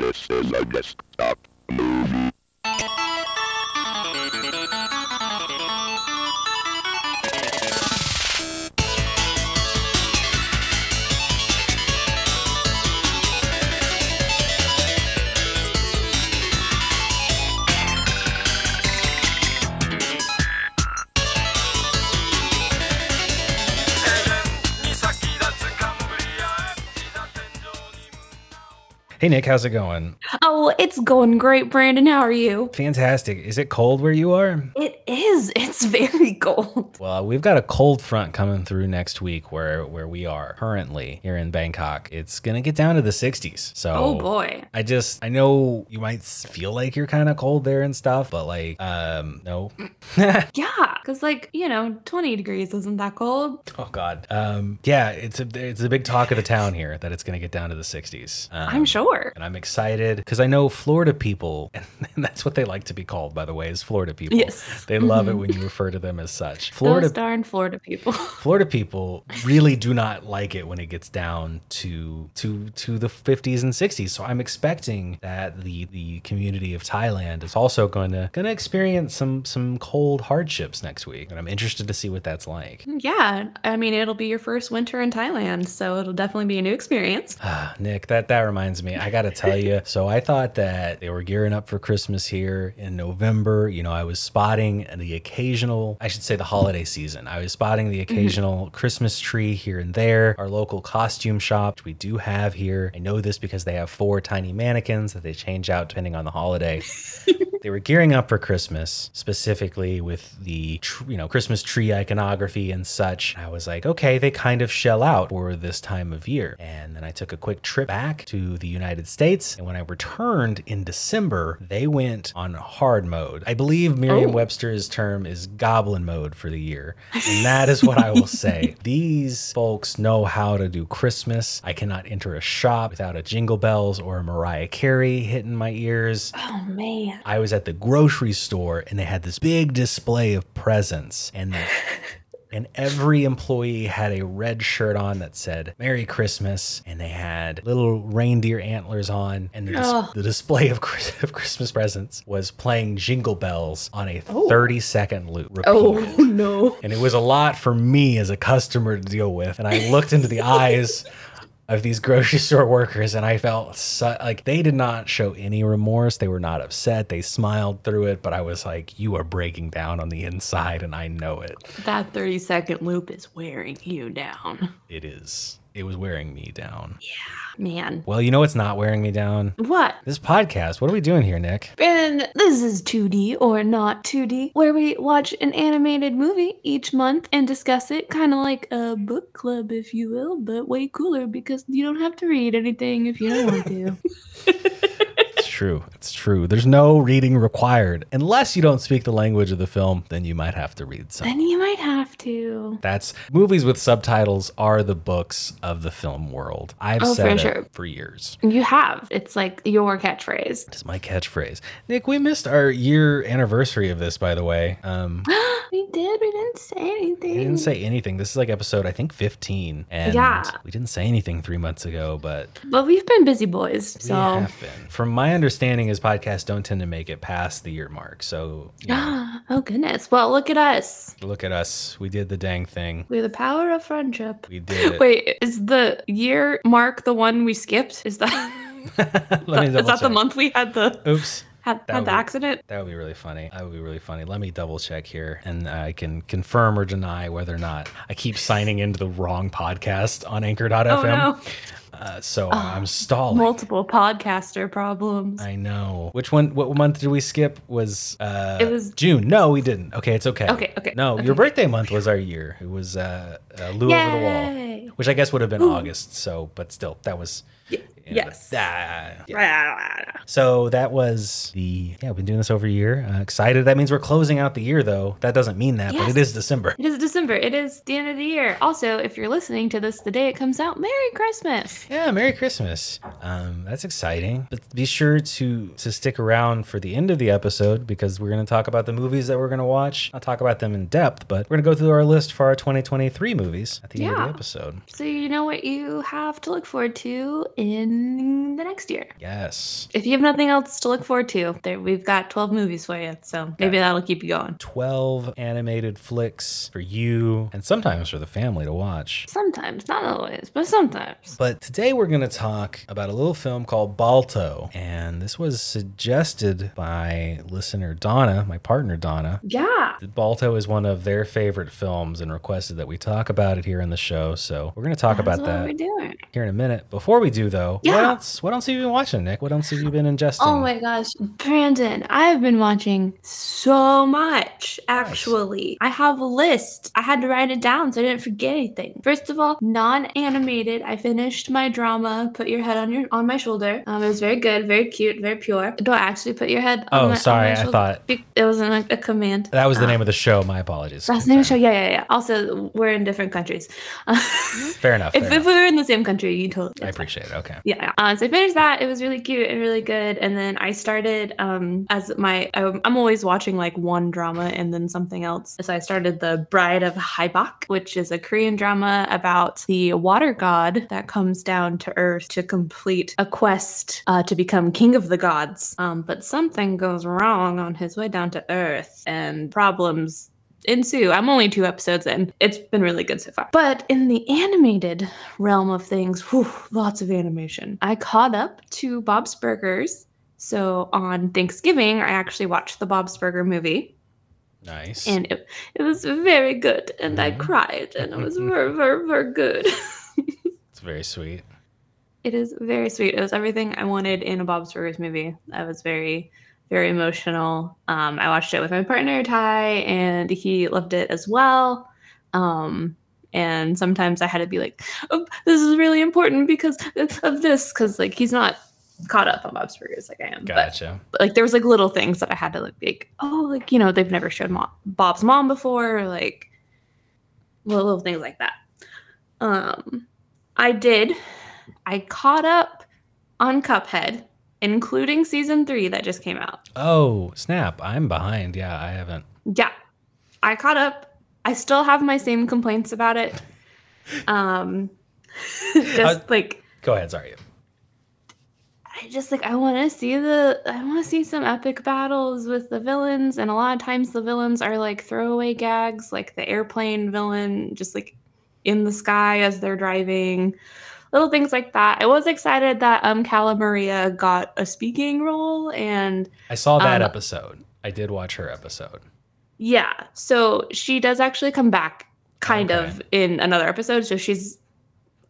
This is a desktop Hey Nick, how's it going? Oh, it's going great, Brandon. How are you? Fantastic. Is it cold where you are? It is. It's very cold. Well, we've got a cold front coming through next week where where we are currently here in Bangkok. It's gonna get down to the 60s. So Oh boy. I just I know you might feel like you're kind of cold there and stuff, but like um no. Yeah, because like you know, 20 degrees isn't that cold. oh god. Um yeah, it's a it's a big talk of the town here that it's gonna get down to the 60s. Um, I'm sure. And I'm excited because I know Florida people, and that's what they like to be called, by the way, is Florida people. Yes. They love it when you refer to them as such. Florida, Florida Those darn Florida people. Florida people really do not like it when it gets down to to to the 50s and 60s. So I'm expecting that the the community of Thailand is also going to going to experience some some cold hardships next week, and I'm interested to see what that's like. yeah, I mean, it'll be your first winter in Thailand, so it'll definitely be a new experience. Ah, Nick, that that reminds me. I got to tell you. So I thought that they were gearing up for Christmas here in November. You know, I was spotting the occasional, I should say, the holiday season. I was spotting the mm-hmm. occasional Christmas tree here and there. Our local costume shop, which we do have here. I know this because they have four tiny mannequins that they change out depending on the holiday. they were gearing up for Christmas, specifically with the tr- you know Christmas tree iconography and such. I was like, okay, they kind of shell out for this time of year. And then I took a quick trip back to the United States, and when I returned in December, they went on hard mode. I believe Merriam-Webster's oh. term is goblin mode for the year, and that is what I will say. These folks know how to do Christmas. I cannot enter a shop without a Jingle Bells or a Mariah Carey hitting my ears. Oh man. I was at the grocery store and they had this big display of presents and and every employee had a red shirt on that said Merry Christmas and they had little reindeer antlers on and the, dis- Oh. the display of, of Christmas presents was playing Jingle Bells on a Oh. 30 second loop repeat. Oh no. And it was a lot for me as a customer to deal with. And I looked into the eyes of these grocery store workers and I felt su- like they did not show any remorse. They were not upset. They smiled through it, but I was like, you are breaking down on the inside and I know it. That 30 second loop is wearing you down. It is. It was wearing me down. Yeah, man. Well, you know what's not wearing me down? What? This podcast. What are we doing here, Nick? And this is 2D or not 2D, where we watch an animated movie each month and discuss it, kind of like a book club, if you will, but way cooler because you don't have to read anything if you don't want to. It's true. It's true. There's no reading required. Unless you don't speak the language of the film, then you might have to read some. then you might have to. That's movies with subtitles are the books of the film world. I've Oh, said for it sure. for years. You have. It's like your catchphrase. It's my catchphrase. Nick, we missed our year anniversary of this, by the way. Um, we did. We didn't say anything. we didn't say anything. This is like episode, I think, 15. And Yeah. we didn't say anything three months ago, but But we've been busy boys, we have been. From my understanding, is podcasts don't tend to make it past the year mark. So, yeah. oh, goodness. Well, look at us. look at us. We did the dang thing. We have the power of friendship. We did it. Wait, is the year mark the one we skipped? Is that Let me is that the month we had the Oops. had, That had the would- accident? That would be really funny. That would be really funny. Let me double check here and I can confirm or deny whether or not I keep signing into the wrong podcast on anchor.fm. Oh no, uh, so I'm stalling. multiple podcaster problems. I know. Which one, what month did we skip? Was uh, It was- June. No, we didn't. Okay, it's okay. Okay, okay, No, your birthday month was our year. It was uh, uh, Lou Over the Wall, which I guess would have been August. So, but still, that was. You know, yes. ah, yeah. So that was the yeah. We've been doing this over a year. Uh, excited. That means we're closing out the year, though. That doesn't mean that, but it is December. It is December. It is the end of the year. Also, if you're listening to this the day it comes out, Merry Christmas. Yeah, Merry Christmas. Um, that's exciting. But be sure to to stick around for the end of the episode because we're going to talk about the movies that we're going to watch. I'll talk about them in depth, but we're going to go through our list for our 2023 movies at the end of the episode. So you know what you have to look forward to in in the next year. Yes. If you have nothing else to look forward to, there we've got 12 movies for you. So maybe that'll keep you going. 12 animated flicks for you and sometimes for the family to watch. Sometimes, not always, but sometimes. But today we're going to talk about a little film called Balto. And this was suggested by listener Donna, my partner Donna. Yeah. Balto is one of their favorite films and requested that we talk about it here in the show. So we're going to talk That's about what that we're doing. here in a minute. Before we do, though, what Yeah. else? What else have you been watching, Nick? What else have you been ingesting? Oh my gosh, Brandon, I've been watching so much actually. I have a list. I had to write it down so I didn't forget anything. First of all, non-animated. I finished my drama, Put Your Head on Your on My Shoulder. Um, it was very good, very cute, very pure. Don't actually put your head on Oh, my, sorry, I thought- it wasn't like a command. That was the name of the show. My apologies. That's the name of the show. Yeah, yeah, yeah. Also, we're in different countries. Fair enough. if, fair if enough. we were in the same country, you totally. I appreciate it. Okay. yeah uh, so i finished that. It was really cute and really good. And then i started um as my I'm, always watching like one drama and then something else. So i started the bride of Habaek which is a korean drama about the water god that comes down to earth to complete a quest uh, to become king of the gods. Um, but something goes wrong on his way down to earth and problems ensue. I'm only two episodes in. It's been really good so far. But in the animated realm of things, whew, lots of animation. I caught up to Bob's Burgers. So on Thanksgiving, I actually watched the Bob's Burger movie, Nice. and it, it was very good. And I Mhm. cried, and it was very, very, very good. it's very sweet. It is very sweet. It was everything I wanted in a Bob's Burgers movie. I was very, very emotional. Um, I watched it with my partner Ty, and he loved it as well. Um, and sometimes I had to be like, oh, "This is really important because of this," because like he's not caught up on Bob's Burgers like I am. But, Gotcha. but like there was like little things that I had to like, be like oh, like you know they've never showed Bob's mom before, or, like little, little things like that. Um, I did. I caught up on Cuphead, including season three that just came out. Oh, snap. I'm behind. Yeah, I haven't. Yeah, I caught up. I still have my same complaints about it. Um, just Uh, like Go ahead. Sorry. I just like I want to see the I want to see some epic battles with the villains, and a lot of times the villains are like throwaway gags, like the airplane villain, just like in the sky as they're driving, little things like that. I was excited that um Cala Maria got a speaking role, and I saw that Um, episode. I did watch her episode. yeah, so she does actually come back, kind Okay. of in another episode. So she's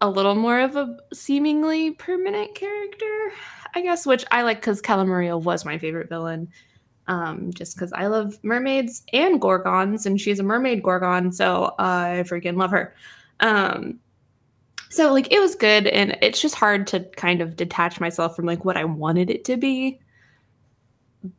a little more of a seemingly permanent character, I guess, which I like because Maria was my favorite villain. Um, just because I love mermaids and gorgons, and she's a mermaid gorgon, so I freaking love her. Um, so like it was good, and it's just hard to kind of detach myself from like what I wanted it to be.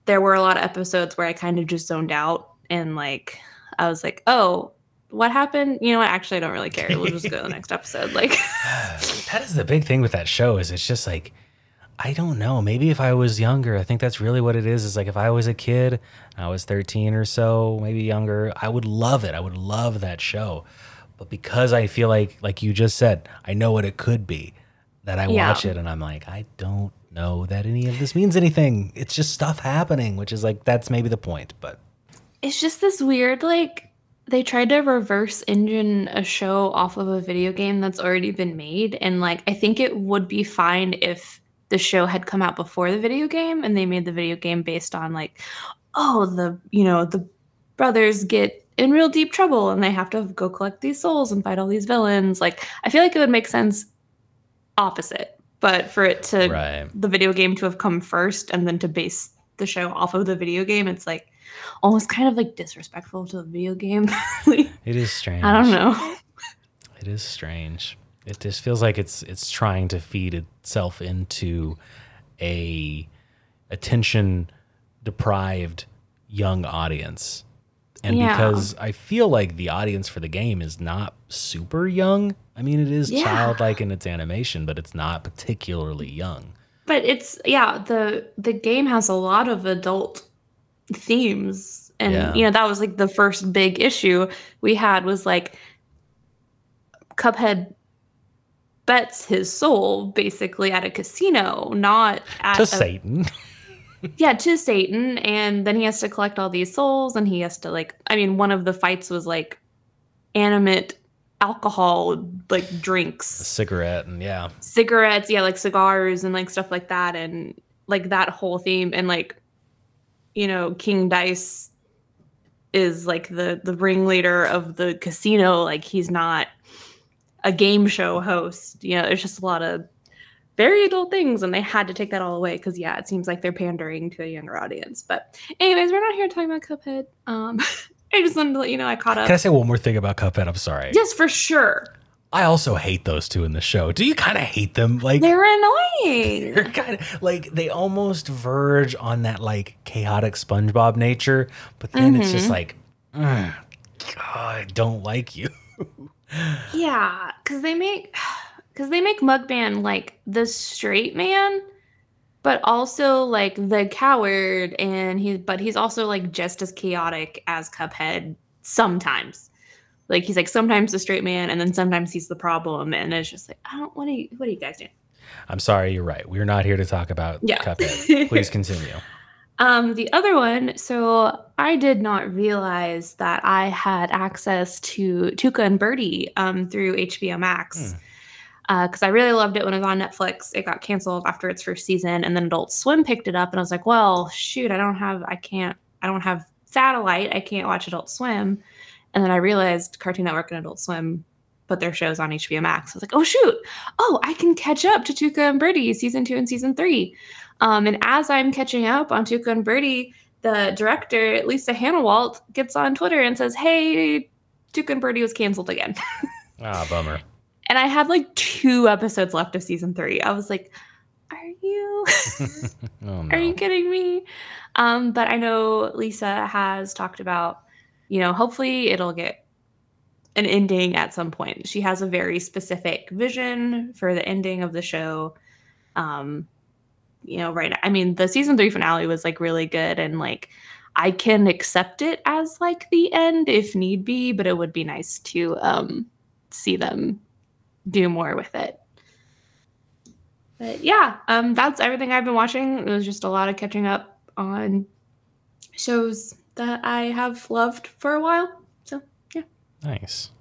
There were a lot of episodes where I kind of just zoned out, and like I was like, oh. What happened? You know what? Actually, I don't really care. We'll just go to the next episode. Like, that is the big thing with that show is it's just like I don't know. Maybe if I was younger, I think that's really what it is. Is like if I was a kid, I was 13 or so, maybe younger, I would love it. I would love that show. But because I feel like like you just said, I know what it could be, that I Yeah. watch it and I'm like, I don't know that any of this means anything. It's just stuff happening, which is like that's maybe the point, but it's just this weird like they tried to reverse engine a show off of a video game that's already been made and like i think it would be fine if the show had come out before the video game and they made the video game based on like oh the you know the brothers get in real deep trouble and they have to go collect these souls and fight all these villains like i feel like it would make sense opposite but for it to right. the video game to have come first and then to base the show off of the video game it's like almost kind of like disrespectful to the video game Like, It is strange. i don't know It is strange. It just feels like it's it's trying to feed itself into a attention deprived young audience. And Yeah. because I feel like the audience for the game is not super young. I mean, it is Yeah. childlike in its animation, but it's not particularly young. but it's yeah the the game has a lot of adult themes and Yeah. you know that was like the first big issue we had was like cuphead bets his soul basically at a casino, not at to a- Satan. yeah, to Satan, and then he has to collect all these souls, and he has to like. I mean, one of the fights was like animate alcohol, like drinks, a cigarette and yeah. cigarettes, yeah, like cigars and like stuff like that, and like that whole theme, and like, you know, King Dice is like the the ringleader of the casino. Like he's not a game show host. You know, there's just a lot of very adult things, and they had to take that all away because yeah, it seems like they're pandering to a younger audience. But anyways, we're not here talking about Cuphead. Um, I just wanted to let you know I caught up. Can I say one more thing about Cuphead? I'm sorry. yes, for sure. I also hate those two in the show. Do you kind of hate them? Like They're annoying. they're kind of like they almost verge on that like chaotic SpongeBob nature, but then it's just Mhm. like, "Mm, God, I don't like you. Yeah, because they make because they make Mugman like the straight man, but also like the coward, and he but he's also like just as chaotic as Cuphead sometimes. Like he's like sometimes the straight man, and then sometimes he's the problem, and it's just like I don't. What are you? What are you guys doing? I'm sorry, you're right. We're not here to talk about Yeah. Cuphead. Please continue. Um, the other one, so I did not realize that I had access to Tuca and Birdie um, through HBO Max because I really loved it when it was on Netflix. It got canceled after its first season, and then Adult Swim picked it up, and I was like, "Well, shoot, I don't have, I can't, I don't have satellite. I can't watch Adult Swim." And then I realized Cartoon Network and Adult Swim put their shows on HBO Max. I was like, "Oh shoot, oh I can catch up to Tuca and Birdie season two and season three. Um, and as I'm catching up on Tuca and Birdie, the director, Lisa Hanawalt, gets on Twitter and says, Hey, Tuca and Birdie was canceled again. Ah, bummer. And I had like two episodes left of season three. I was like, Are you Oh are you kidding me? Um, but I know Lisa has talked about, you know, hopefully it'll get an ending at some point. She has a very specific vision for the ending of the show. Um, you know, right. I mean, the season three finale was like really good and like I can accept it as like the end if need be, but it would be nice to um see them do more with it. But yeah, um, that's everything I've been watching. It was just a lot of catching up on shows that I have loved for a while. So yeah, Nice.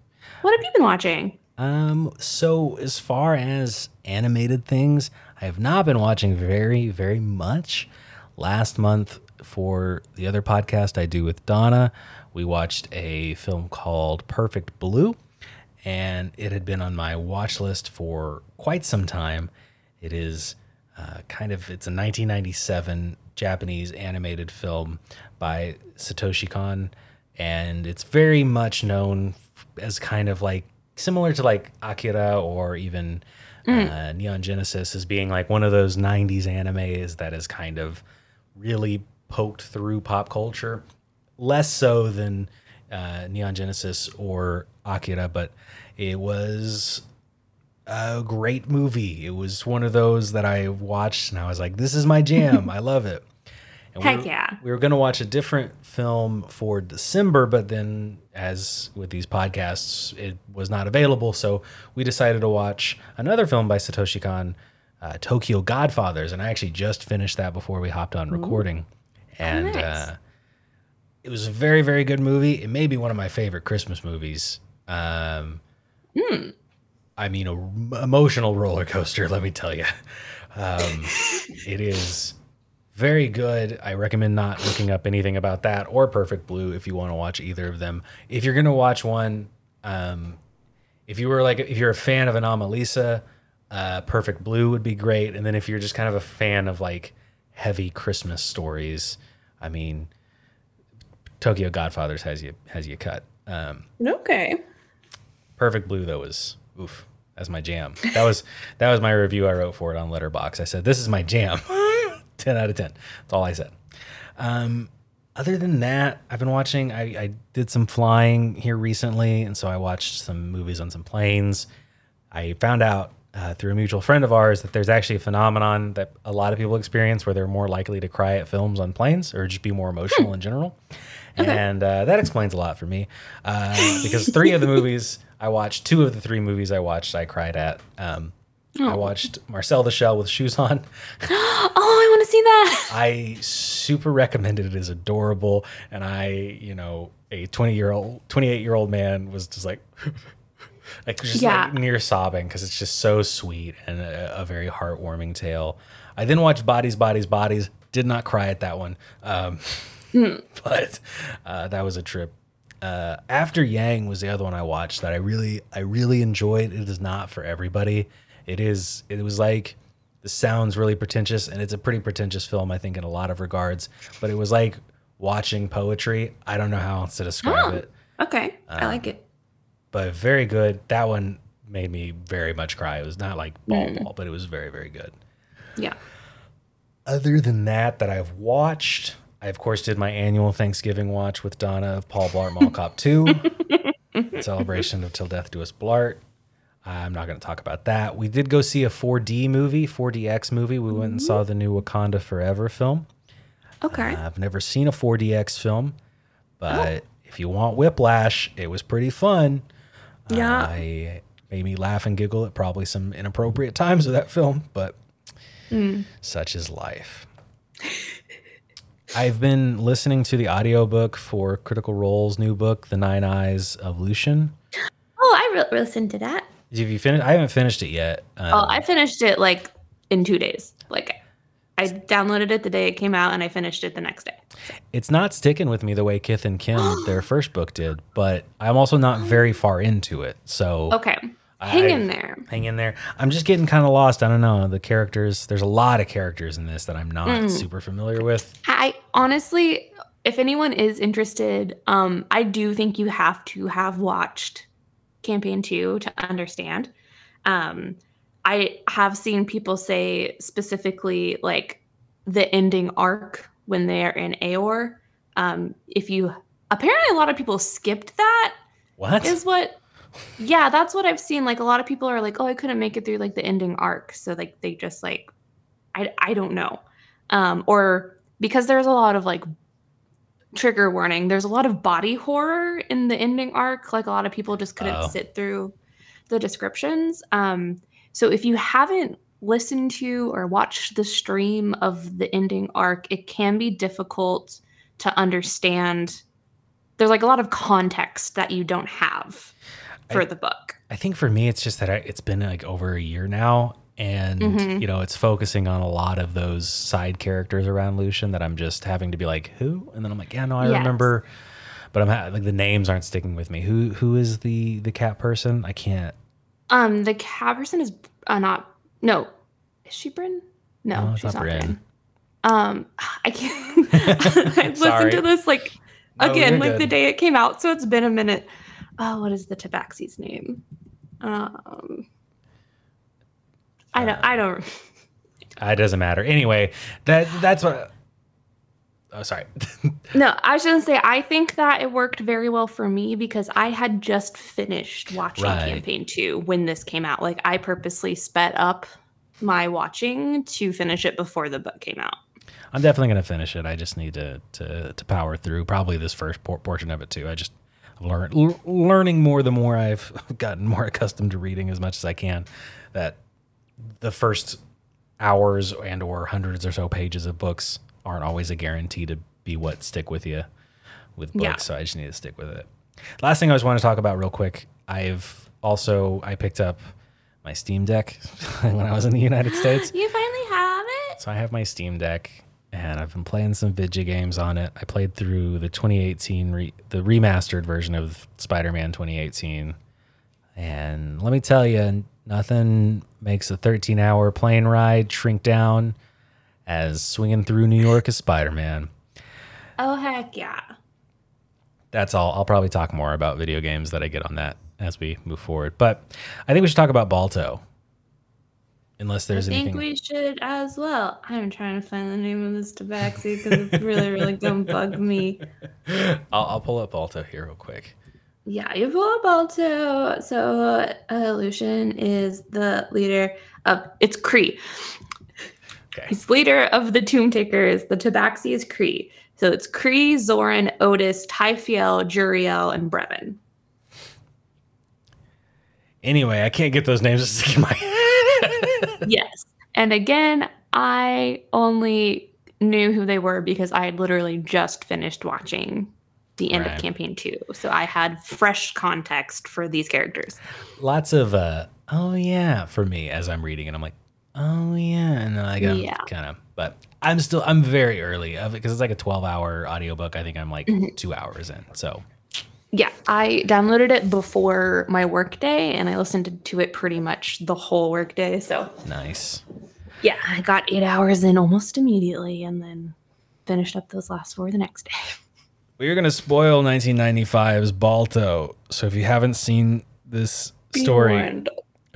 what have you been watching? Um, so as far as animated things, I have not been watching very, very much. Last month for the other podcast I do with Donna, we watched a film called Perfect Blue, and it had been on my watch list for quite some time. It is uh, kind of it's a 1997 Japanese animated film by Satoshi Kon, and it's very much known as kind of like similar to like Akira or even uh, Neon Genesis as being like one of those 90s animes that is kind of really poked through pop culture. Less so than uh, Neon Genesis or Akira, but it was a great movie. It was one of those that I watched and I was like, this is my jam. I love it. And we Heck were- yeah. We were going to watch a different film for December, but then, as with these podcasts, it was not available. So we decided to watch another film by Satoshi Kon, uh, Tokyo Godfathers. And I actually just finished that before we hopped on recording. And nice. uh, it was a very, very good movie. It may be one of my favorite Christmas movies. Um, I mean, a emotional roller coaster, let me tell you. Um, it is very good. I recommend not looking up anything about that or Perfect Blue if you want to watch either of them. If you're going to watch one, um, if you were like, if you're a fan of Anomalisa, uh, Perfect Blue would be great. And then if you're just kind of a fan of like heavy Christmas stories, I mean, Tokyo Godfathers has you has you cut. Um, Okay. Perfect Blue though was oof. That's my jam. That was that was my review I wrote for it on Letterboxd. I said this is my jam. ten out of ten. That's all I said. Um, other than that, I've been watching. I, I did some flying here recently, and so I watched some movies on some planes. I found out uh, through a mutual friend of ours that there's actually a phenomenon that a lot of people experience where they're more likely to cry at films on planes or just be more emotional in general. And uh, that explains a lot for me uh, because three of the movies I watched, two of the three movies I watched, I cried at. Um, I watched Marcel the Shell with shoes on. Oh, I want to see that. I super recommend it. It is adorable, and I, you know, a twenty year old, twenty eight year old man was just like, like just Yeah. like near sobbing because it's just so sweet and a, a very heartwarming tale. I then watched Bodies, Bodies, Bodies. Did not cry at that one, um, but uh, that was a trip. Uh, After Yang was the other one I watched that I really, I really enjoyed. It is not for everybody. It is. It was like the sounds really pretentious, and it's a pretty pretentious film, I think, in a lot of regards. But it was like watching poetry. I don't know how else to describe Oh. it, Okay, I like it. But very good. That one made me very much cry. It was not like mm. ball ball, but it was very very good. Yeah. Other than that, that I've watched, I of course did my annual Thanksgiving watch with Donna of Paul Blart Mall Cop 2, celebration of Till Death Do Us Blart. I'm not going to talk about that. We did go see a 4D movie, 4DX movie. We went and saw mm-hmm. the new Wakanda Forever film. Okay. Uh, I've never seen a 4DX film, but oh. if you want whiplash, it was pretty fun. Yeah. I made me laugh and giggle at probably some inappropriate times of that film, but such is life. I've been listening to the audiobook for Critical Role's new book, The Nine Eyes of Lucien. oh, I re- listened to that. Have you finished? I haven't finished it yet. Um, Oh, I finished it like in two days. Like, I downloaded it the day it came out, and I finished it the next day. It's not sticking with me the way Kith and Kin, their first book, did, but I'm also not very far into it. So Okay, hang I- in there. hang in there. I'm just getting kind of lost. I don't know. The characters, there's a lot of characters in this that I'm not super familiar with. I honestly, if anyone is interested, um, I do think you have to have watched campaign two to understand. Um, I have seen people say specifically like the ending arc when they're in Aeor. Um, if you apparently a lot of people skipped that What? is what yeah that's what i've seen like a lot of people are like oh i couldn't make it through like the ending arc so like they just like i, I don't know um or because there's a lot of like trigger warning there's a lot of body horror in the ending arc like a lot of people just couldn't Oh. sit through the descriptions um so if you haven't listened to or watch the stream of the ending arc it can be difficult to understand there's like a lot of context that you don't have for I- the book. I think for me, it's just that I, it's been like over a year now, and Mhm. you know, it's focusing on a lot of those side characters around Lucien that I'm just having to be like, who? And then I'm like, yeah, no, I Yes. remember, but I'm ha- like the names aren't sticking with me. Who who is the the cat person? I can't. Um, the cat person is uh, not. No, is she Bryn? No, No, she's not not Bryn. Bryn. Um, I can't. I Sorry. listened to this like again, you're like the day it came out, so it's been a minute. Oh, what is the Tabaxi's name? Um, I don't. I don't. Uh, It doesn't matter. Anyway, that that's what. Oh, sorry. No, I was gonna say I think that it worked very well for me because I had just finished watching Right. campaign two when this came out. Like I purposely sped up my watching to finish it before the book came out. I'm definitely gonna finish it. I just need to to to power through probably this first por- portion of it too. I just learn l- learning more the more I've gotten more accustomed to reading as much as I can. That the first hours and or hundreds or so pages of books aren't always a guarantee to be what stick with you with books. Yeah. So I just need to stick with it. Last thing I just want to talk about real quick. I've also I picked up my Steam Deck when I was in the United States. You finally have it. So I have my Steam Deck and I've been playing some video games on it. I played through the 2018 re- the remastered version of Spider-Man 2018. And let me tell you, nothing makes a 13-hour plane ride shrink down as swinging through New York as Spider-Man. Oh heck yeah! That's all. I'll probably talk more about video games that I get on that as we move forward. But I think we should talk about Balto. Unless there's I think anything we should as well. I'm trying to find the name of this tabaxi because it's really, really gonna bug me. I'll, I'll pull up Balto here real quick. Yeah, you pull up Balto. So uh, Lucien is the leader of it's Cree. Okay. He's leader of the Tomb Takers. The Tabaxi is Cree. So it's Cree, Zoran, Otis, Tyffial, Jurrell, and Brevin. Anyway, I can't get those names to stick in my head. yes. And again, I only knew who they were because I had literally just finished watching the end Right. of campaign two. So I had fresh context for these characters. Lots of uh oh yeah for me as I'm reading and I'm like, oh yeah. And then I got Yeah. kind of but I'm still I'm very early of it because it's like a 12 hour audiobook. I think I'm like Mm-hmm. two hours in. So Yeah, I downloaded it before my workday and I listened to it pretty much the whole workday. So nice. yeah, I got eight hours in almost immediately and then finished up those last four the next day. We're gonna spoil 1995's Balto. So if you haven't seen this story,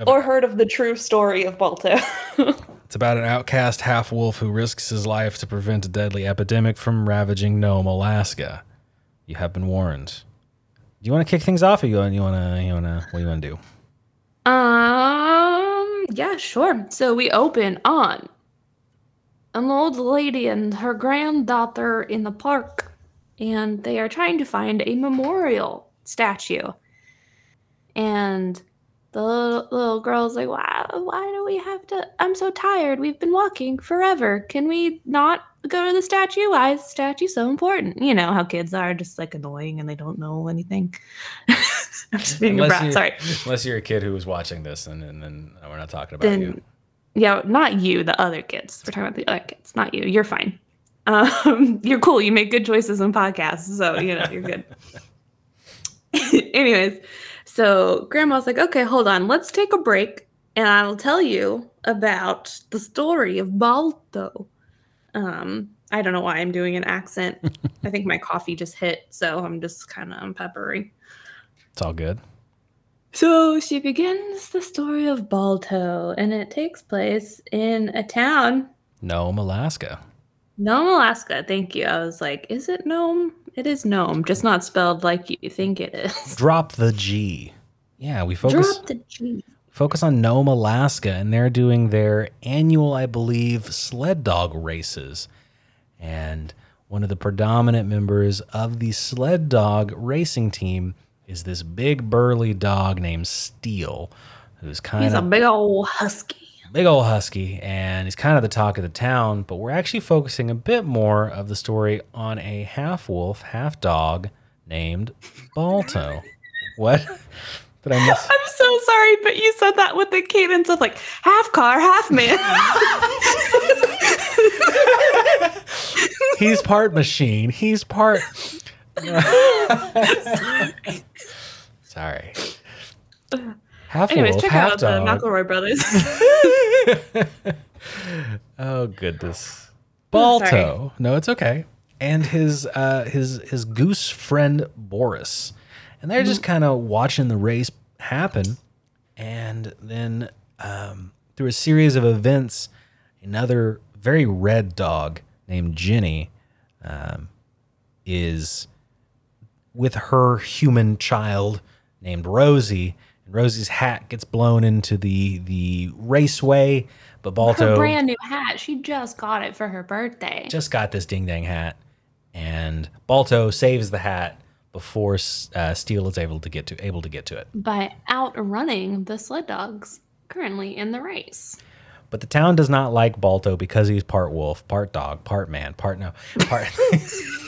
or heard of the true story of Balto. It's about an outcast half wolf who risks his life to prevent a deadly epidemic from ravaging Nome, Alaska. You have been warned. Do you want to kick things off, or you want you want to you want to what do you want to do? Um, yeah, sure. So we open on an old lady and her granddaughter in the park, and they are trying to find a memorial statue. And the little, little girl's like, "Why? Why do we have to? I'm so tired. We've been walking forever. Can we not go to the statue? Why is the statue so important? You know how kids are, just like annoying and they don't know anything. I'm just being a brat. Sorry. unless you're a kid who was watching this, and, and then we're not talking about then you. yeah not you the other kids we're talking about the other kids not you you're fine um you're cool you make good choices in podcasts so you know you're good anyways so grandma's like okay hold on let's take a break and i'll tell you about the story of balto um i don't know why i'm doing an accent i think my coffee just hit so i'm just kind of peppery It's all good. so she begins the story of Balto, and it takes place in a town, Nome, Alaska. Nome, Alaska. Thank you. I was like, is it Nome? It is Nome, just not spelled like you think it is. Drop the G. Yeah, we focus Drop the G. focus on Nome, Alaska, and they're doing their annual, I believe, sled dog races. And one of the predominant members of the sled dog racing team is this big burly dog named Steele, who's kind of. He's a big old husky. Big old husky, and he's kind of the talk of the town. But we're actually focusing a bit more of the story on a half wolf, half dog named Balto. what? Did I miss? I'm so sorry, but you said that with the cadence of like half car, half man. He's part machine. He's part. Sorry. Half Anyways, wolf, check half out the dog. McElroy brothers. Oh goodness. Oh. Balto. No, it's okay. And his uh his his goose friend Boris. And they're Mm-hmm. just kind of watching the race happen. And then um through a series of events, another very red dog named Ginny um, is with her human child named Rosie. And Rosie's hat gets blown into the the raceway, but Balto her brand new hat. She just got it for her birthday. just got this ding dang hat, and Balto saves the hat before uh, Steele is able to get to able to get to it. by outrunning the sled dogs currently in the race. But the town does not like Balto because he's part wolf, part dog, part man, part no, part.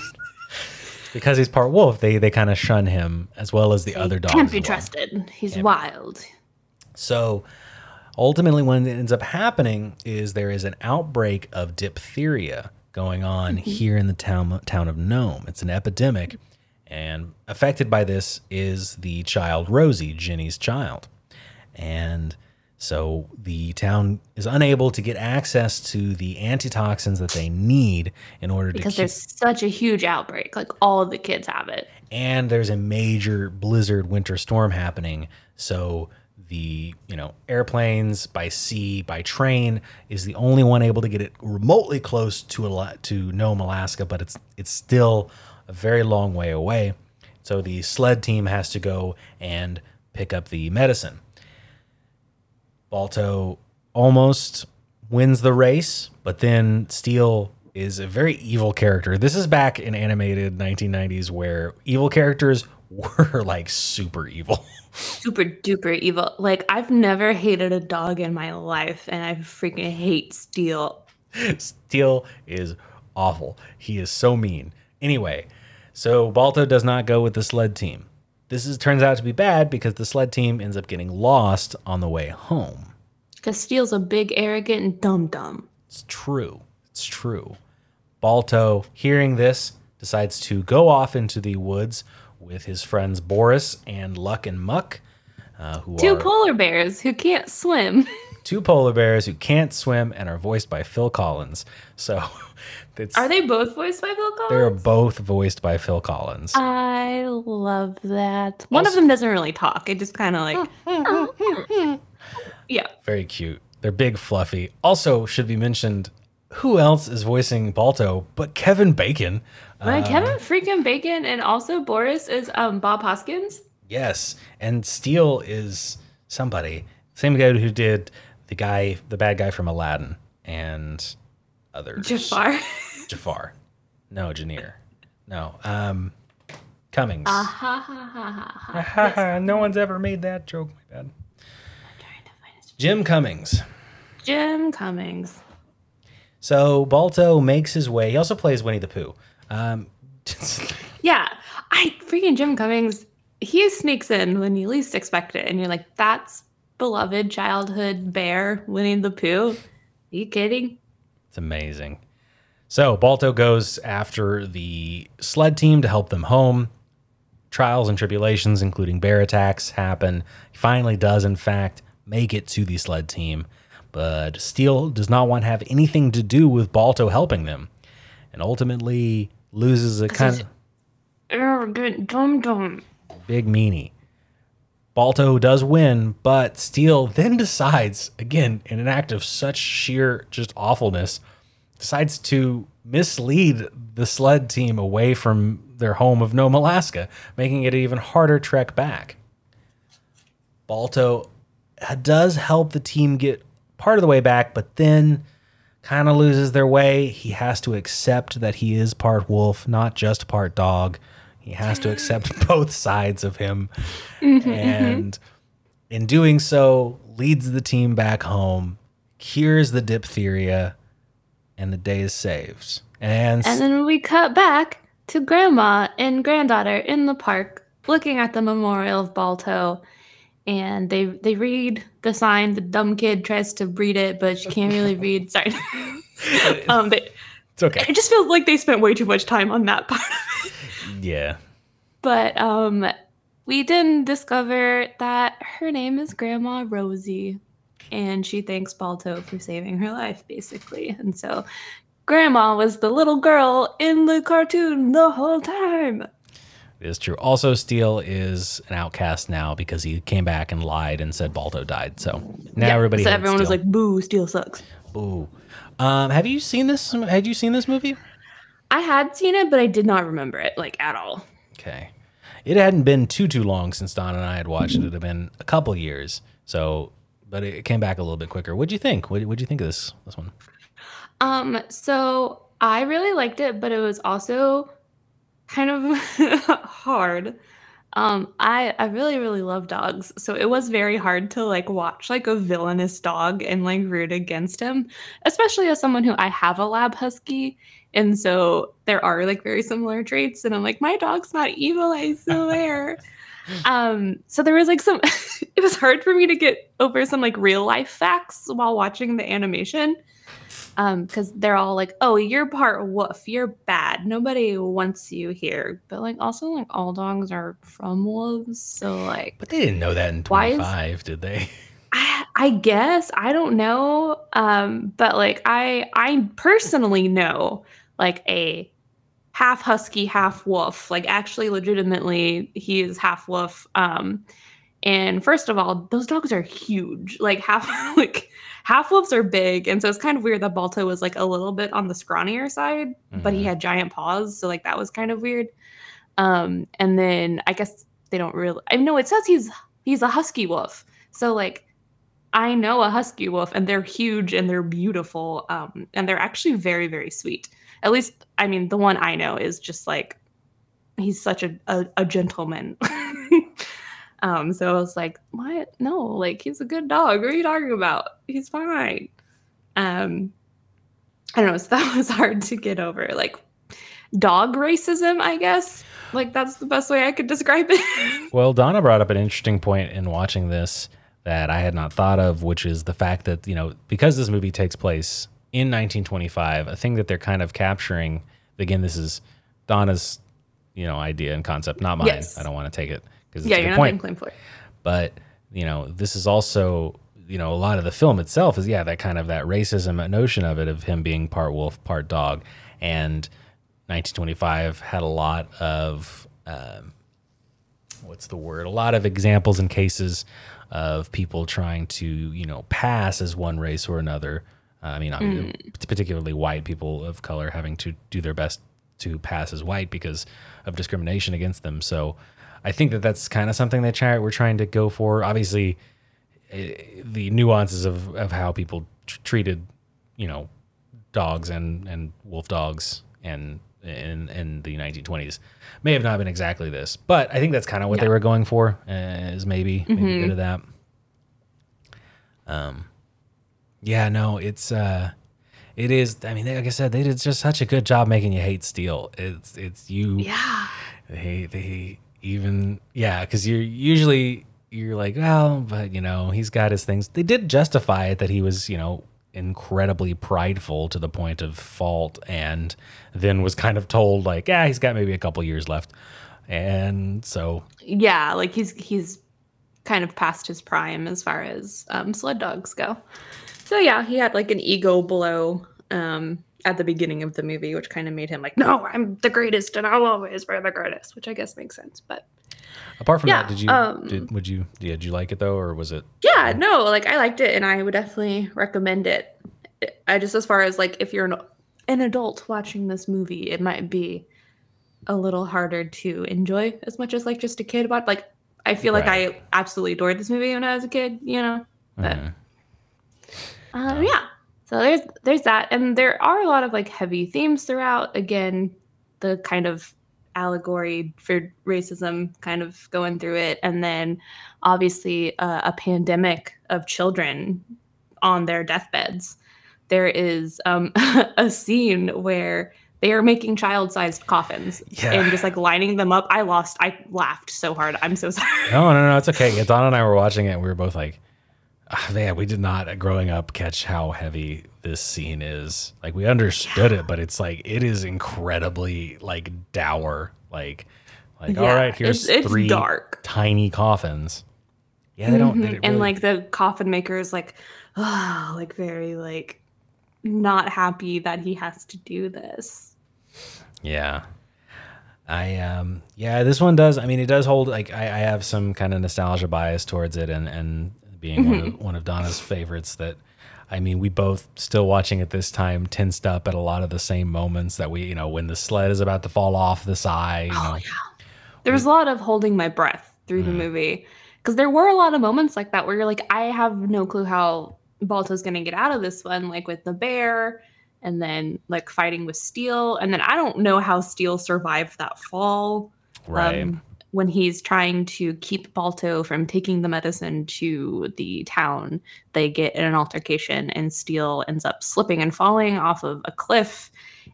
because he's part wolf, they they kind of shun him as well as the other dogs. He can't be well. trusted. He's wild. So ultimately, what ends up happening is there is an outbreak of diphtheria going on mm-hmm. here in the town town of Nome. It's an epidemic, and affected by this is the child Rosie, Ginny's child, and so the town is unable to get access to the antitoxins that they need in order Because to keep there's such a huge outbreak. Like all of the kids have it. and there's a major blizzard winter storm happening so the you know airplanes by sea by train is the only one able to get it remotely close to Ala- to Nome Alaska but it's it's still a very long way away So the sled team has to go and pick up the medicine. Balto almost wins the race, but then Steele is a very evil character. This is back in animated 1990s where evil characters were like super evil. Super duper evil. Like I've never hated a dog in my life, and I freaking hate Steele. Steele is awful. He is so mean. Anyway, so Balto does not go with the sled team. This is turns out to be bad because the sled team ends up getting lost on the way home. Steele's a big, arrogant, and dumb dumb. It's true. It's true. Balto, hearing this, decides to go off into the woods with his friends Boris and Luk and Muk, uh, who Two are polar bears who can't swim. two polar bears who can't swim and are voiced by Phil Collins. So it's, Are they both voiced by Phil Collins? they're both voiced by Phil Collins. I love that. One Also- of them doesn't really talk. It just kind of like, yeah. Very cute. They're big, fluffy. Also, should be mentioned, who else is voicing Balto but Kevin Bacon? Right, Kevin freaking Bacon and also Boris is um Bob Hoskins. Yes, and Steele is somebody. Same guy who did the guy, the bad guy from Aladdin, and others. Jafar. Jafar. No, Janir. No. Um, Cummings. Ah ha ha ha ha ha. Ha ha, no one's ever made that joke. My bad. I'm trying to find his Jim Cummings. Jim Cummings. So Balto makes his way. He also plays Winnie the Pooh. Um, Yeah, I freaking Jim Cummings. He sneaks in when you least expect it, and you're like, "That's beloved childhood bear, Winnie the Pooh." Are you kidding? It's amazing. So Balto goes after the sled team to help them home. Trials and tribulations, including bear attacks, happen. He finally does, in fact, make it to the sled team, but Steele does not want to have anything to do with Balto helping them, and ultimately loses a kind of oh, Arrogant dum dum. big meanie. Balto does win, but Steele then decides, again, in an act of such sheer just awfulness, decides to mislead the sled team away from their home of Nome, Alaska, making it an even harder trek back. Balto uh, does help the team get part of the way back, but then kind of loses their way. He has to accept that he is part wolf, not just part dog. He has to accept both sides of him. and in doing so, leads the team back home, cures the diphtheria, and the day is saved. And, And then we cut back to grandma and granddaughter in the park looking at the memorial of Balto. And they they read the sign. The dumb kid tries to read it, but she can't really read. Sorry. um, they, it's okay. it just feels like they spent way too much time on that part of it. Yeah. But um, we didn't discover that her name is Grandma Rosie, and she thanks Balto for saving her life, basically. And so, Grandma was the little girl in the cartoon the whole time. It is true. Also, Steele is an outcast now because he came back and lied and said Balto died. So now Yeah, everybody. So everyone was like, "Boo, Steele sucks." "Boo." Um, have you seen this? Had you seen this movie? I had seen it, but I did not remember it like at all. Okay. It hadn't been too too long since Don and I had watched it. It had been a couple years. So, but it came back a little bit quicker. What'd you think? What would you think of this this one? Um, so I really liked it, but it was also kind of hard. Um, I I really really love dogs, so it was very hard to like watch like a villainous dog and like root against him, especially as someone who I have a lab husky, and so there are like very similar traits, and I'm like my dog's not evil, I swear. um, so there was like some, it was hard for me to get over some like real life facts while watching the animation um because they're all like oh you're part wolf you're bad nobody wants you here but like also like all dogs are from wolves so like But they didn't know that in is- 25, did they? I, guess i don't know um but like i i personally know like a half husky half wolf like actually legitimately he is half wolf um and first of all those dogs are huge like half like half wolves are big and so it's kind of weird that balto was like a little bit on the scrawnier side but he Mhm. had giant paws so like that was kind of weird Um, and then I guess they don't really. I know it says he's he's a husky wolf. So like I know a husky wolf and they're huge and they're beautiful. Um, and they're actually very, very sweet. At least, I mean, the one I know is just like he's such a, a, a gentleman. um, so I was like, what? No, like he's a good dog. What are you talking about? He's fine. Um, I don't know. So that was hard to get over. Like dog racism, I guess. Like that's the best way I could describe it. Well, Donna brought up an interesting point in watching this that I had not thought of, which is the fact that, you know, because this movie takes place in 1925, a thing that they're kind of capturing, again, this is Donna's, you know, idea and concept, not mine. Yes. I don't want to take it because it's yeah, a you're not point. claim for it. but you know this is also you know a lot of the film itself is yeah that kind of that racism notion of it of him being part wolf part dog and 1925 had a lot of um, what's the word a lot of examples and cases of people trying to you know pass as one race or another. Uh, i mean obviously, particularly white people of color having to do their best to pass as white because of discrimination against them. So i think that that's kind of something that try, we're trying to go for. Obviously eh, the nuances of, of how people tr- treated you know dogs and and wolf dogs and in in the 1920s may have not been exactly this but i think that's kind of what they were going for uh, is maybe maybe a bit of that. Um yeah no it's uh it is i mean like i said they did just such a good job making you hate Steele. It's it's you. Yeah. they they even yeah because you're usually you're like well but you know he's got his things. They did justify it that he was you know incredibly prideful to the point of fault and then was kind of told like yeah he's got maybe a couple years left and so Yeah, like he's he's kind of past his prime as far as um, sled dogs go. So yeah, he had like an ego blow um, at the beginning of the movie, which kind of made him like, no, I'm the greatest and I'll always be the greatest, which I guess makes sense. But apart from Yeah, that did you um, did would you yeah, did you like it though or was it yeah, no, like I liked it and I would definitely recommend it. I just as far as like if you're an, an adult watching this movie, it might be a little harder to enjoy as much as like just a kid watch. Like I feel like I absolutely adored this movie when I was a kid, you know. But Mhm. um, yeah. So there's there's that, and there are a lot of like heavy themes throughout. Again, the kind of allegory for racism kind of going through it, and then obviously uh, a pandemic of children on their deathbeds. There is um, a scene where they are making child-sized coffins Yeah. and just like lining them up. I lost. I laughed so hard. I'm so sorry. no no no it's okay Donna and I were watching it and we were both like ah, man we did not growing up catch how heavy this scene is like we understood it but it's like it is incredibly like dour like like all Yeah, right here's it's, it's three dark. tiny coffins yeah they don't they Mhm. didn't and like the coffin maker is like oh, like very like not happy that he has to do this Yeah. I um yeah, this one does I mean it does hold like I, I have some kind of nostalgia bias towards it and and being one of one of Donna's favorites that I mean we both still watching it this time tensed up at a lot of the same moments that we you know when the sled is about to fall off the side Oh, know. yeah. there was a lot of holding my breath through the Mhm. movie because there were a lot of moments like that where you're like i have no clue how balto's gonna get out of this one like with the bear and then like fighting with Steele. And then i don't know how Steele survived that fall. Right. um, when he's trying to keep Balto from taking the medicine to the town, they get in an altercation, and Steele ends up slipping and falling off of a cliff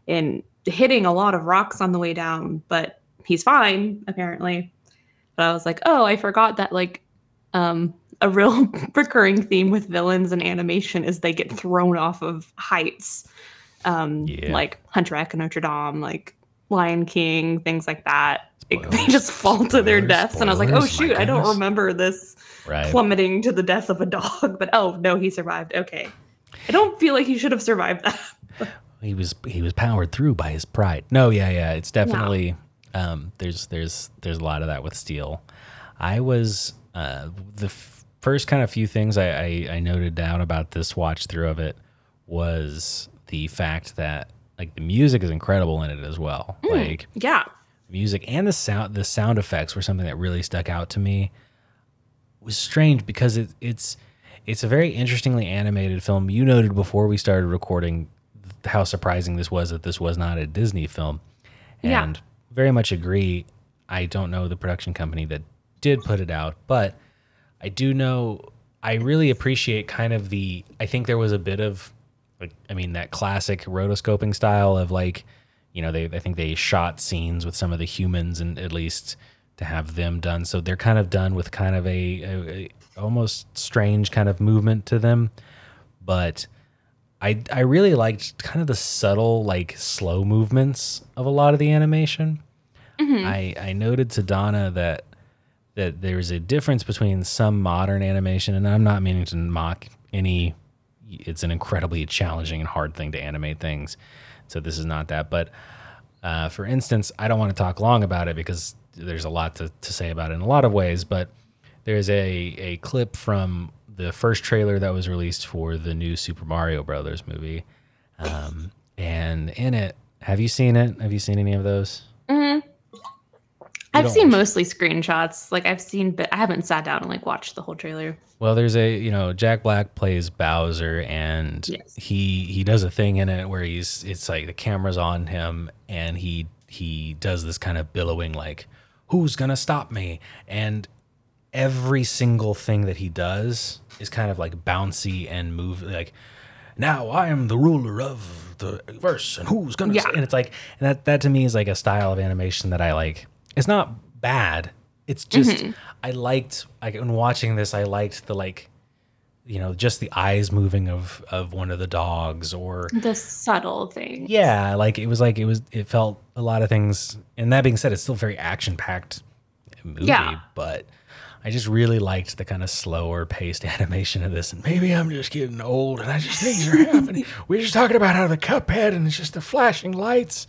and hitting a lot of rocks on the way down. But he's fine, apparently. But I was like, oh, I forgot that, like, um, a real recurring theme with villains and animation is they get thrown off of heights. Um, Yeah. like Hunchback of Notre Dame, like Lion King, things like that. Like, they just fall to their Spoilers, deaths, and I was like, "Oh spoilers, my shoot, I don't goodness. remember this right plummeting to the death of a dog." But oh no, he survived. Okay, I don't feel like he should have survived that. he was he was powered through by his pride. No, yeah, yeah, it's definitely um, there's there's there's a lot of that with Steele. I was uh, the f- first kind of few things I, I I noted down about this watch through of it was the fact that like the music is incredible in it as well. Like Yeah, music and the sound the sound effects were something that really stuck out to me. It was strange because it, it's it's a very interestingly animated film. You noted before we started recording how surprising this was that this was not a Disney film. Yeah. And very much agree. I don't know the production company that did put it out, but I do know I really appreciate kind of the I think there was a bit of like I mean that classic rotoscoping style of like you know they I think they shot scenes with some of the humans and at least to have them done. So they're kind of done with kind of a, a, a almost strange kind of movement to them. But I I really liked kind of the subtle like slow movements of a lot of the animation. Mm-hmm. I I noted to Donna that that there's a difference between some modern animation, and I'm not meaning to mock any. It's an incredibly challenging and hard thing to animate things, so this is not that. But uh, for instance, I don't want to talk long about it because there's a lot to, to say about it in a lot of ways. But there's a a clip from the first trailer that was released for the new Super Mario Brothers movie, um, and in it, have you seen it? Have you seen any of those? I've seen mostly screenshots. Like I've seen, but I haven't sat down and like watched the whole trailer. Well, there's a you know Jack Black plays Bowser, and Yes. he he does a thing in it where he's it's like the camera's on him, and he he does this kind of billowing like, "Who's gonna stop me?" And every single thing that he does is kind of like bouncy and move like. Now I am the ruler of the verse, and who's gonna? Yeah. And it's like, and that that to me is like a style of animation that I like. It's not bad. It's just Mm-hmm. I liked like when watching this, I liked the like, you know, just the eyes moving of of one of the dogs, or The subtle thing. yeah, like it was like it was it felt a lot of things. And that being said, it's still very action packed movie, Yeah. but I just really liked the kind of slower paced animation of this. And maybe I'm just getting old, and I just things are happening. We're just talking about how the cuphead, and it's just the flashing lights.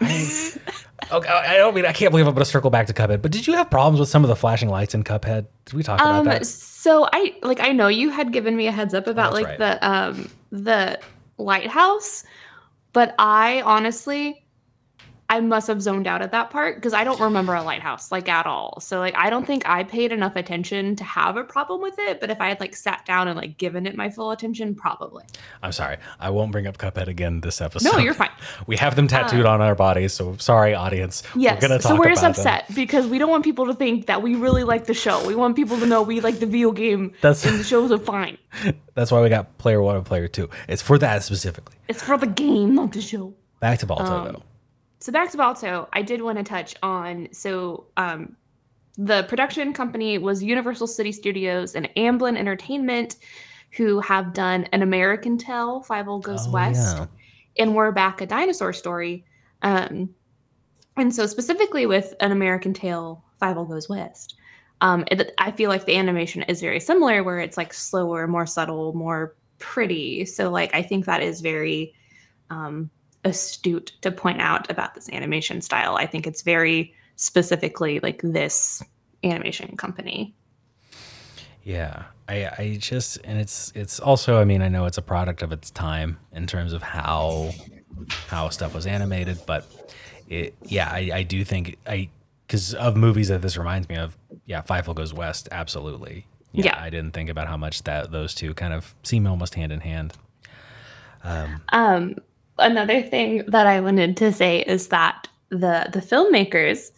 I, okay, I don't mean I can't believe I'm going to circle back to Cuphead. But did you have problems with some of the flashing lights in Cuphead? Did we talk about Um. that? So I like I know you had given me a heads up about that's like right. the um the lighthouse, but I honestly I must have zoned out at that part because I don't remember a lighthouse like at all. So like I don't think I paid enough attention to have a problem with it. But if I had like sat down and like given it my full attention, probably. I'm sorry. I won't bring up Cuphead again this episode. No, you're fine. We have them tattooed on our bodies, so sorry, audience. Yes. We're gonna talk so we're just about them. upset because we don't want people to think that we really like the show. We want people to know we like the video game That's- and the shows are fine. That's why we got player one and player two. It's for that specifically. It's for the game, not the show. Back to Balto Um, though. So back to Balto, I did want to touch on so um the production company was Universal City Studios and Amblin Entertainment, who have done an American Tail, Five O Goes Oh, West, yeah. and We're Back a Dinosaur Story. Um, and so specifically with an American Tail, Five O Goes West, um, it, I feel like the animation is very similar, where it's like slower, more subtle, more pretty. So like I think that is very um, astute to point out about this animation style. I think it's very specifically like this animation company. Yeah. I I just and it's it's also I mean I know it's a product of its time in terms of how how stuff was animated, but it yeah, I, I do think I because of movies that this reminds me of, yeah, Fievel Goes West, absolutely. Yeah. I didn't think about how much that those two kind of seem almost hand in hand. Um, another thing that I wanted to say is that the the filmmakers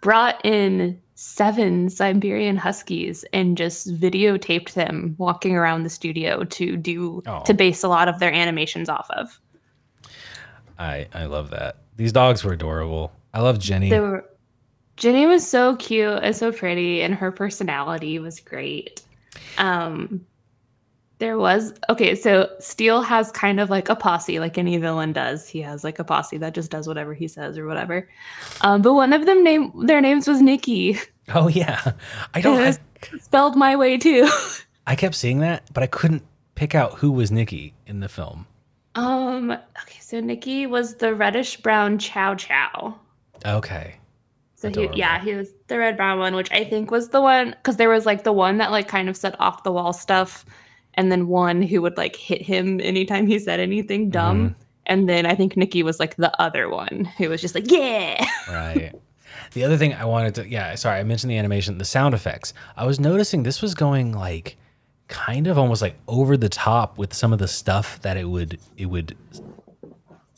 brought in seven Siberian Huskies and just videotaped them walking around the studio to do Aw. to base a lot of their animations off of. I I love that. These dogs were adorable. I love Jenny. They were Jenny was so cute and so pretty, and her personality was great. Um, there was okay, so Steele has kind of like a posse, like any villain does. He has like a posse that just does whatever he says or whatever. Um, but one of them name their names was Nikki. oh yeah. I don't I, spelled my way too. I kept seeing that, but I couldn't pick out who was Nikki in the film. Um, okay, so Nikki was the reddish brown Chow Chow. Okay. So he, yeah, he was the red brown one, which I think was the one because there was like the one that like kind of said off the wall stuff, and then one who would like hit him anytime he said anything dumb. Mm-hmm. And then I think Nikki was like the other one who was just like, yeah. Right. The other thing I wanted to, yeah, sorry, I mentioned the animation, the sound effects. I was noticing this was going like kind of almost like over the top with some of the stuff that it would it would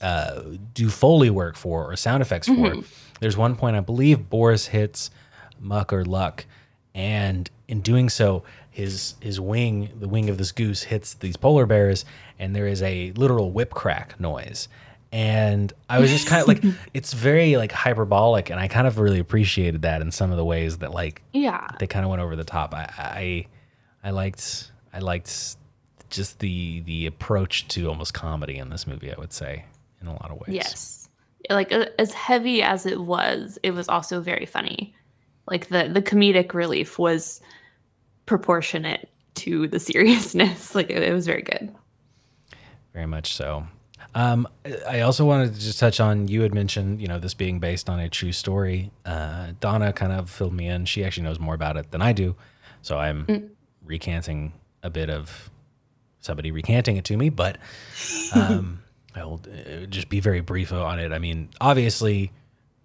uh, do foley work for or sound effects for. There's one point I believe Boris hits Muk or Luk, and in doing so, his his wing, the wing of this goose, hits these polar bears, and there is a literal whip crack noise. And I was just kind of like, it's very like hyperbolic, and I kind of really appreciated that in some of the ways that like Yeah. they kind of went over the top. I, I I liked I liked just the the approach to almost comedy in this movie. I would say in a lot of ways. Yes. Like uh, as heavy as it was, it was also very funny. Like the the comedic relief was proportionate to the seriousness. Like it, it was very good. very much so. Um, I also wanted to just touch on you had mentioned you know this being based on a true story. Uh, Donna kind of filled me in. She actually knows more about it than I do, so I'm recanting a bit of somebody recanting it to me. But um, I'll uh, just be very brief on it. I mean, obviously,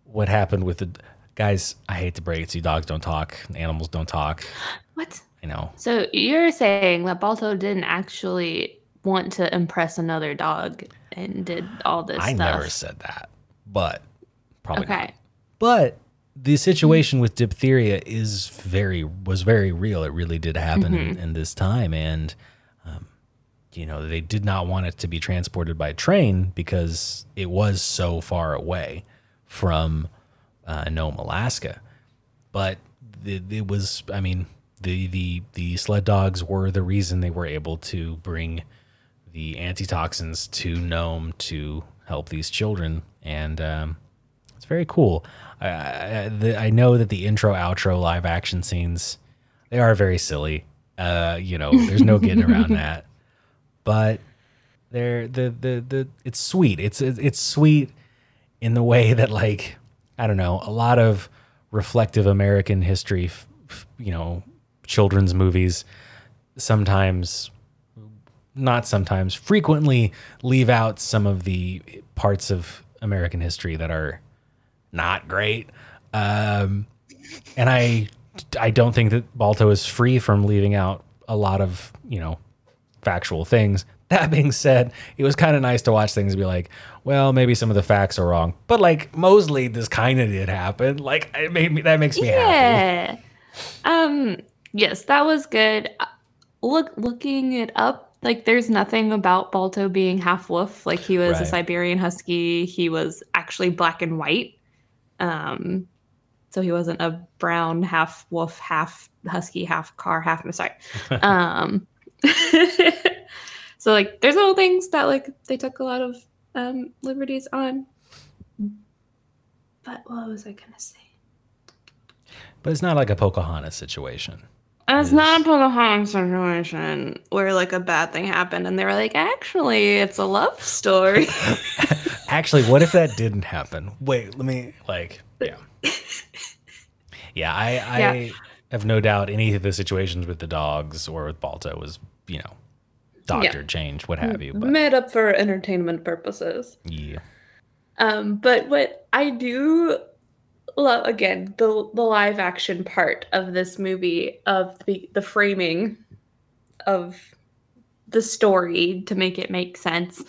what happened with the guys? I hate to break it to you, dogs don't talk, animals don't talk. What? I know. So you're saying that Balto didn't actually want to impress another dog and did all this I stuff? never said that, but probably not. Okay. But the situation with diphtheria is very was very real. It really did happen in, in this time, and um, you know they did not want it to be transported by train because it was so far away from uh, Nome, Alaska. But it, it was, I mean, the the the sled dogs were the reason they were able to bring the antitoxins to Nome to help these children, and um, it's very cool. I, I, the, I know that the intro, outro, live action scenes they are very silly. Uh, you know, there's no getting around that. But they're the the the it's sweet. It's it's sweet in the way that like I don't know a lot of reflective American history, f- f- you know, children's movies sometimes not sometimes frequently leave out some of the parts of American history that are not great. Um, and I I don't think that Balto is free from leaving out a lot of, you know, factual things. That being said, it was kind of nice to watch things be like, well, maybe some of the facts are wrong. But like mostly this kind of did happen. Like it made me that makes me happy. Yeah. Um. Yes, that was good. Uh, Look, looking it up, like there's nothing about Balto being half wolf. Like he was a Siberian Husky. He was actually black and white. Um. So he wasn't a brown half wolf, half husky, half car, half. I'm sorry. um. so like, there's little things that like they took a lot of um liberties on. But what was I gonna say? But it's not like a Pocahontas situation. And it's is- not a Pocahontas situation where like a bad thing happened and they were like, actually, it's a love story. Actually, what if that didn't happen? Wait, let me like yeah. Yeah, I I Yeah. have no doubt any of the situations with the dogs or with Balto was, you know, doctor change, what have you. But Made up for entertainment purposes. yeah. Um, but what I do love again the the live action part of this movie of the the framing of the story to make it make sense.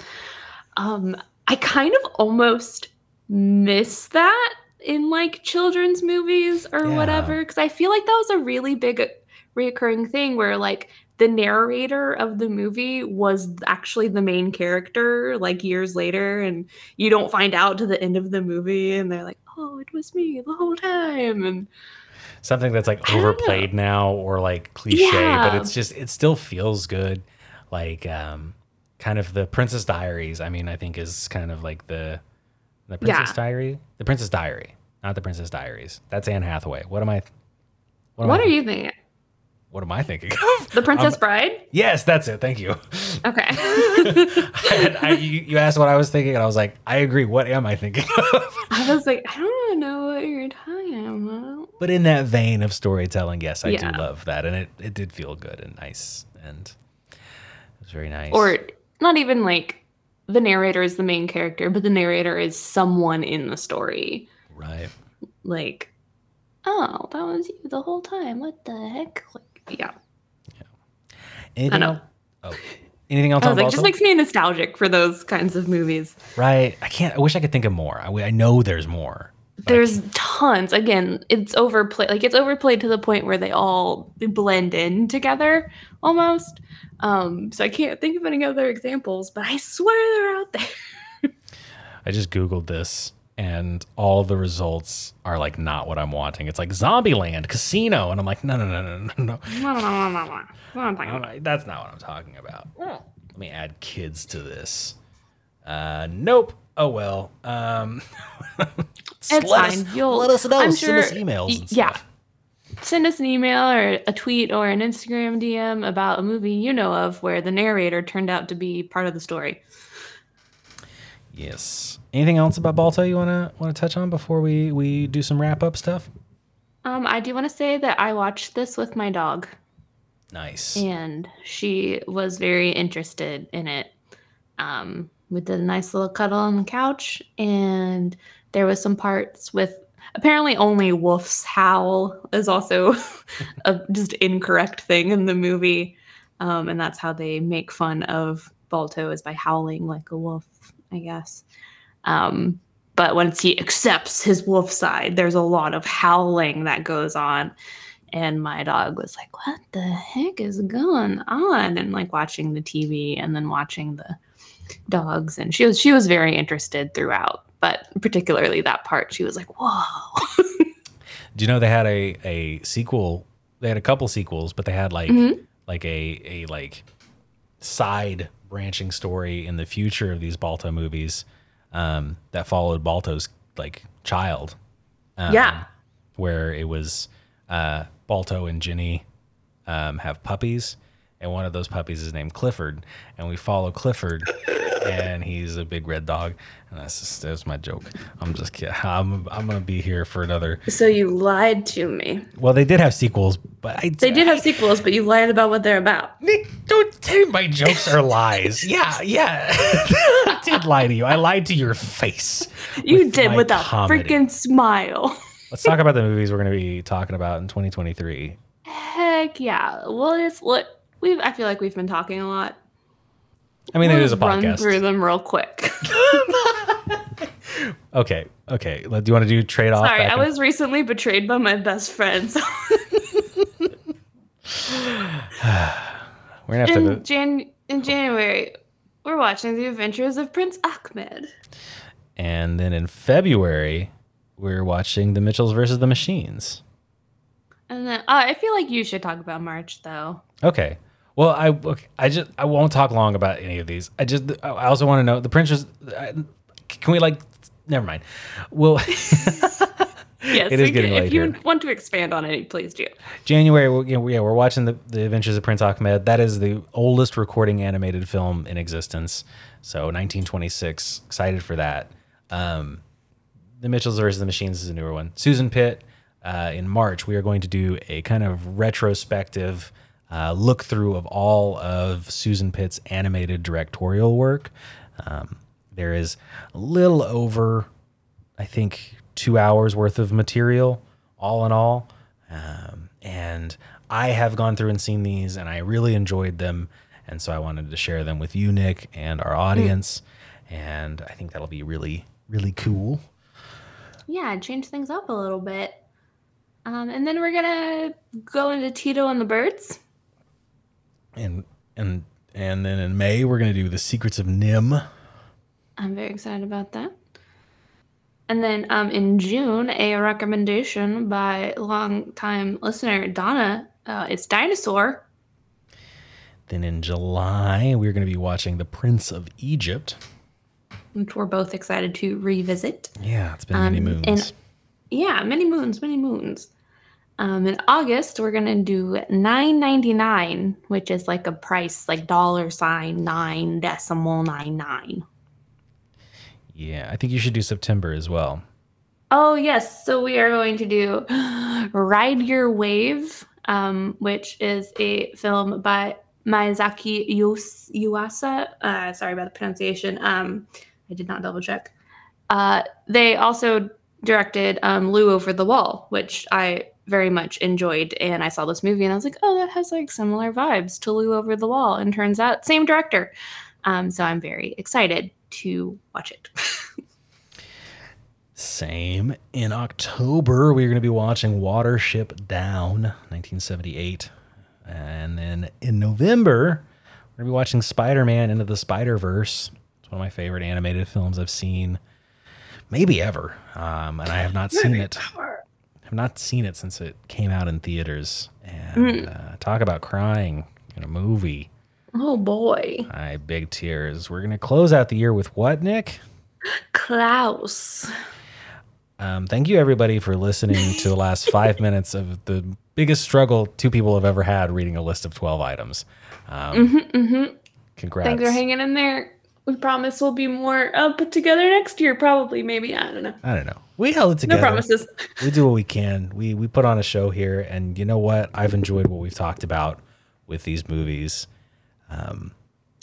Um, I kind of almost miss that in like children's movies or Yeah. whatever because I feel like that was a really big reoccurring thing where like the narrator of the movie was actually the main character like years later and you don't find out to the end of the movie and they're like oh it was me the whole time and Something that's like I don't know. overplayed now or like cliche, but it's just it still feels good. Like um kind of the Princess Diaries, I mean, I think is kind of like the the Princess Yeah. Diary? The Princess Diary, not the Princess Diaries. That's Anne Hathaway. What am I what, am I are you thinking What am I thinking of? the princess Um, bride Yes, that's it. Thank you. okay I had, I, you, you asked what I was thinking, and I was like, I agree. What am I thinking of? i was like i don't know what you're talking about but in that vein of storytelling, yes, I Yeah. do love that, and it, it did feel good and nice, and it was very nice. or not even like the narrator is the main character but the narrator is someone in the story right, like, oh, that was you the whole time. What the heck? Like, yeah. Anything know. else? Oh, anything else I on was like, Balto? just makes me nostalgic for those kinds of movies. right. I can't. I wish I could think of more. I, I know there's more. There's tons. Again, it's overplayed. Like it's overplayed to the point where they all blend in together almost. Um, so I can't think of any other examples, but I swear they're out there. I just Googled this and all the results are like not what I'm wanting. It's like Zombieland, Casino. And I'm like, no, no, no, no, no, no. no I'm- That's not what I'm talking about. Let me add kids to this. Uh, nope. Oh well. Um, It's let fine. Us, You'll- let us know. I'm Send us sure- emails. yeah. Send us an email or a tweet or an Instagram DM about a movie you know of where the narrator turned out to be part of the story. Yes. Anything else about Balto you wanna wanna touch on before we we do some wrap up stuff? Um, I do want to say that I watched this with my dog. Nice. and she was very interested in it. Um, we did a nice little cuddle on the couch, and there was some parts with apparently only wolves howl is also a just incorrect thing in the movie, um, and that's how they make fun of Balto is by howling like a wolf, I guess. Um, but once he accepts his wolf side, there's a lot of howling that goes on. And my dog was like what the heck is going on? And like watching the tv and then watching the dogs. And she was she was very interested throughout but particularly that part she was like whoa. Do you know they had a a sequel? They had a couple sequels, but they had like Mhm. like a a like side branching story in the future of these Balto movies um, that followed Balto's like child. Um, Yeah. where it was uh, Balto and Ginny um, have puppies, and one of those puppies is named Clifford, and we follow Clifford, and he's a big red dog, and that's just, that's my joke. I'm just kidding. I'm I'm gonna be here for another so you lied to me well, they did have sequels, but I they did have sequels but you lied about what they're about Nick, don't say my jokes are lies. Yeah, yeah. I did lie to you. I lied to your face. you did with a freaking smile Let's talk about the movies we're going to be talking about in 2023. heck yeah well it's what we've i feel like we've been talking a lot I mean, We'll it is a just run through them real quick Okay, okay. Do you want to do trade off? Sorry, I and- was recently betrayed by my best friend. So We're gonna have to. in, Jan- in January, we're watching The Adventures of Prince Achmed. And then in February, we're watching The Mitchells versus the Machines. And then uh, I feel like you should talk about March, though. Okay. Well, I okay, I just I won't talk long about any of these. I just I also want to know the Princess. I- Can we like? Never mind. Well, Yes, It is getting late if you here. want to expand on it, please do. January. You know, yeah, we're watching the, the Adventures of Prince Achmed. That is the oldest recording animated film in existence. So 1926. Excited for that. Um, the Mitchells versus the Machines is a newer one. Susan Pitt. Uh, in March, we are going to do a kind of retrospective uh, look through of all of Susan Pitt's animated directorial work. Um, there is a little over, I think, two hours worth of material, all in all. Um, and I have gone through and seen these, and I really enjoyed them. And so I wanted to share them with you, Nick, and our audience. And I think that'll be really, really cool. Yeah, change things up a little bit. Um, and then we're gonna go into Tito and the Birds. And and and then in May we're gonna do the Secrets of NIMH. I'm very excited about that. And then um, in June, a recommendation by longtime listener Donna. Uh, it's Dinosaur. Then in July we're gonna be watching The Prince of Egypt. which we're both excited to revisit. Yeah, it's been many Um, moons. and- Yeah, many moons, many moons. Um, in August, we're gonna do nine ninety nine, which is like a price like dollar sign nine decimal nine nine. yeah, I think you should do September as well. Oh yes, so we are going to do Ride Your Wave, um, which is a film by Miyazaki Yos- Yuasa. Uh, sorry about the pronunciation. Um, I did not double check. Uh, they also directed um, Lu Over the Wall, which I very much enjoyed. And I saw this movie and I was like, oh, that has like similar vibes to Lu Over the Wall. And turns out, same director. Um, so I'm very excited to watch it. Same. In October, we're going to be watching Watership Down, 1978. And then in November, we're going to be watching Spider Man Into the Spider Verse. It's one of my favorite animated films I've seen, maybe ever. Um, and I have not seen it. I've not seen it since it came out in theaters. And uh, talk about crying in a movie. Oh boy. I big tears. We're going to close out the year with what, Nick? Klaus. Um, thank you, everybody, for listening to the last five minutes of the biggest struggle two people have ever had reading a list of 12 items. Um, Mm-hmm. Congrats. Thanks for hanging in there. We promise we'll be more uh, put together next year, probably, maybe. I don't know. I don't know. We held it together. No promises. we do what we can. We we put on a show here, and you know what? I've enjoyed what we've talked about with these movies.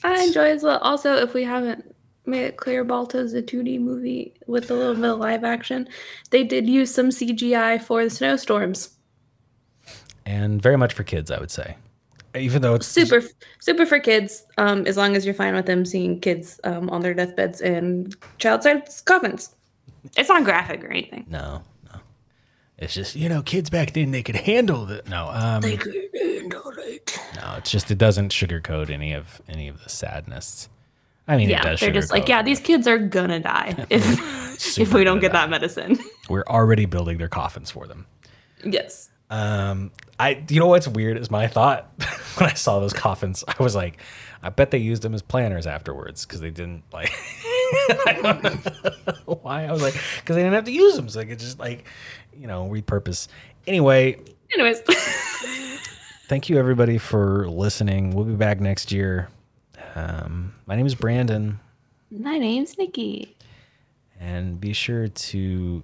I enjoy as well. Also, if we haven't made it clear, Balto's a 2D movie with a little bit of live action. They did use some CGI for the snowstorms. And very much for kids, I would say. Even though it's Super, super for kids. Um, as long as you're fine with them seeing kids um, on their deathbeds and child-sized coffins. It's not graphic or anything. No, no. It's just, you know, kids back then, they could handle it. No, um, They could handle it. no, it's just, it doesn't sugarcoat any of any of the sadness. I mean, it Yeah, does they're just like, yeah, these kids are gonna die if if we don't get die. that medicine. We're already building their coffins for them. yes. Um, I you know what's weird is my thought when I saw those coffins, I was like, I bet they used them as planners afterwards because they didn't like. I why I was like, because they didn't have to use them, so they could just like, you know, repurpose. Anyway, Anyways, thank you everybody for listening. We'll be back next year. Um, my name is Brandon, my name's Nikki. and be sure to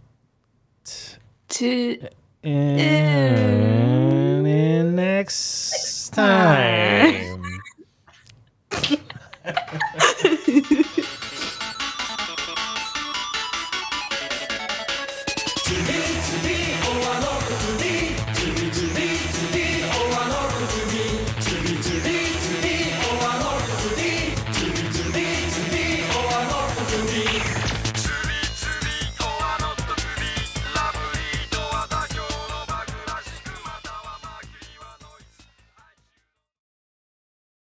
To tune in next time.